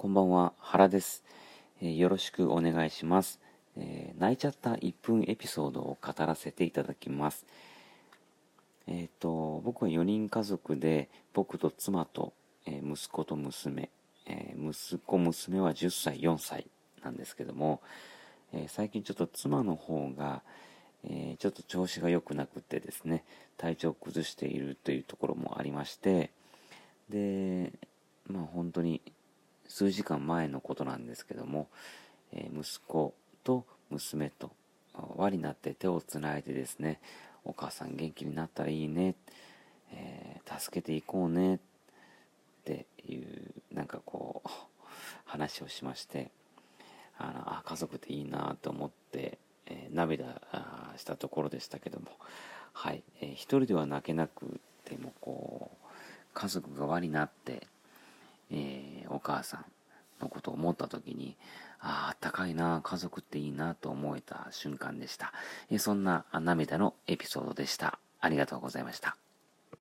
こんばんは、原です、えー、よろしくお願いします、えー、泣いちゃった1分エピソードを語らせていただきます。えっ、と、僕は4人家族で、僕と妻と、え息子と娘、え息子、娘は10歳、4歳なんですけども、え最近ちょっと妻の方が、えちょっと調子が良くなくてですね、体調を崩しているというところもありまして、で、まあ本当に数時間前のことなんですけども、え、息子と娘と輪になって手をつないでですね、お母さん元気になったらいいね、えー、助けていこうねっていうなんかこう話をしましてあのあ家族っていいなと思って、えー、涙したところでしたけどもはい、えー、一人では泣けなくてもこう家族が輪になってー、お母さんのことを思った時に、ああ、あったかいな、家族っていいなと思えた瞬間でした。えー、そんな涙のエピソードでした。ありがとうございました。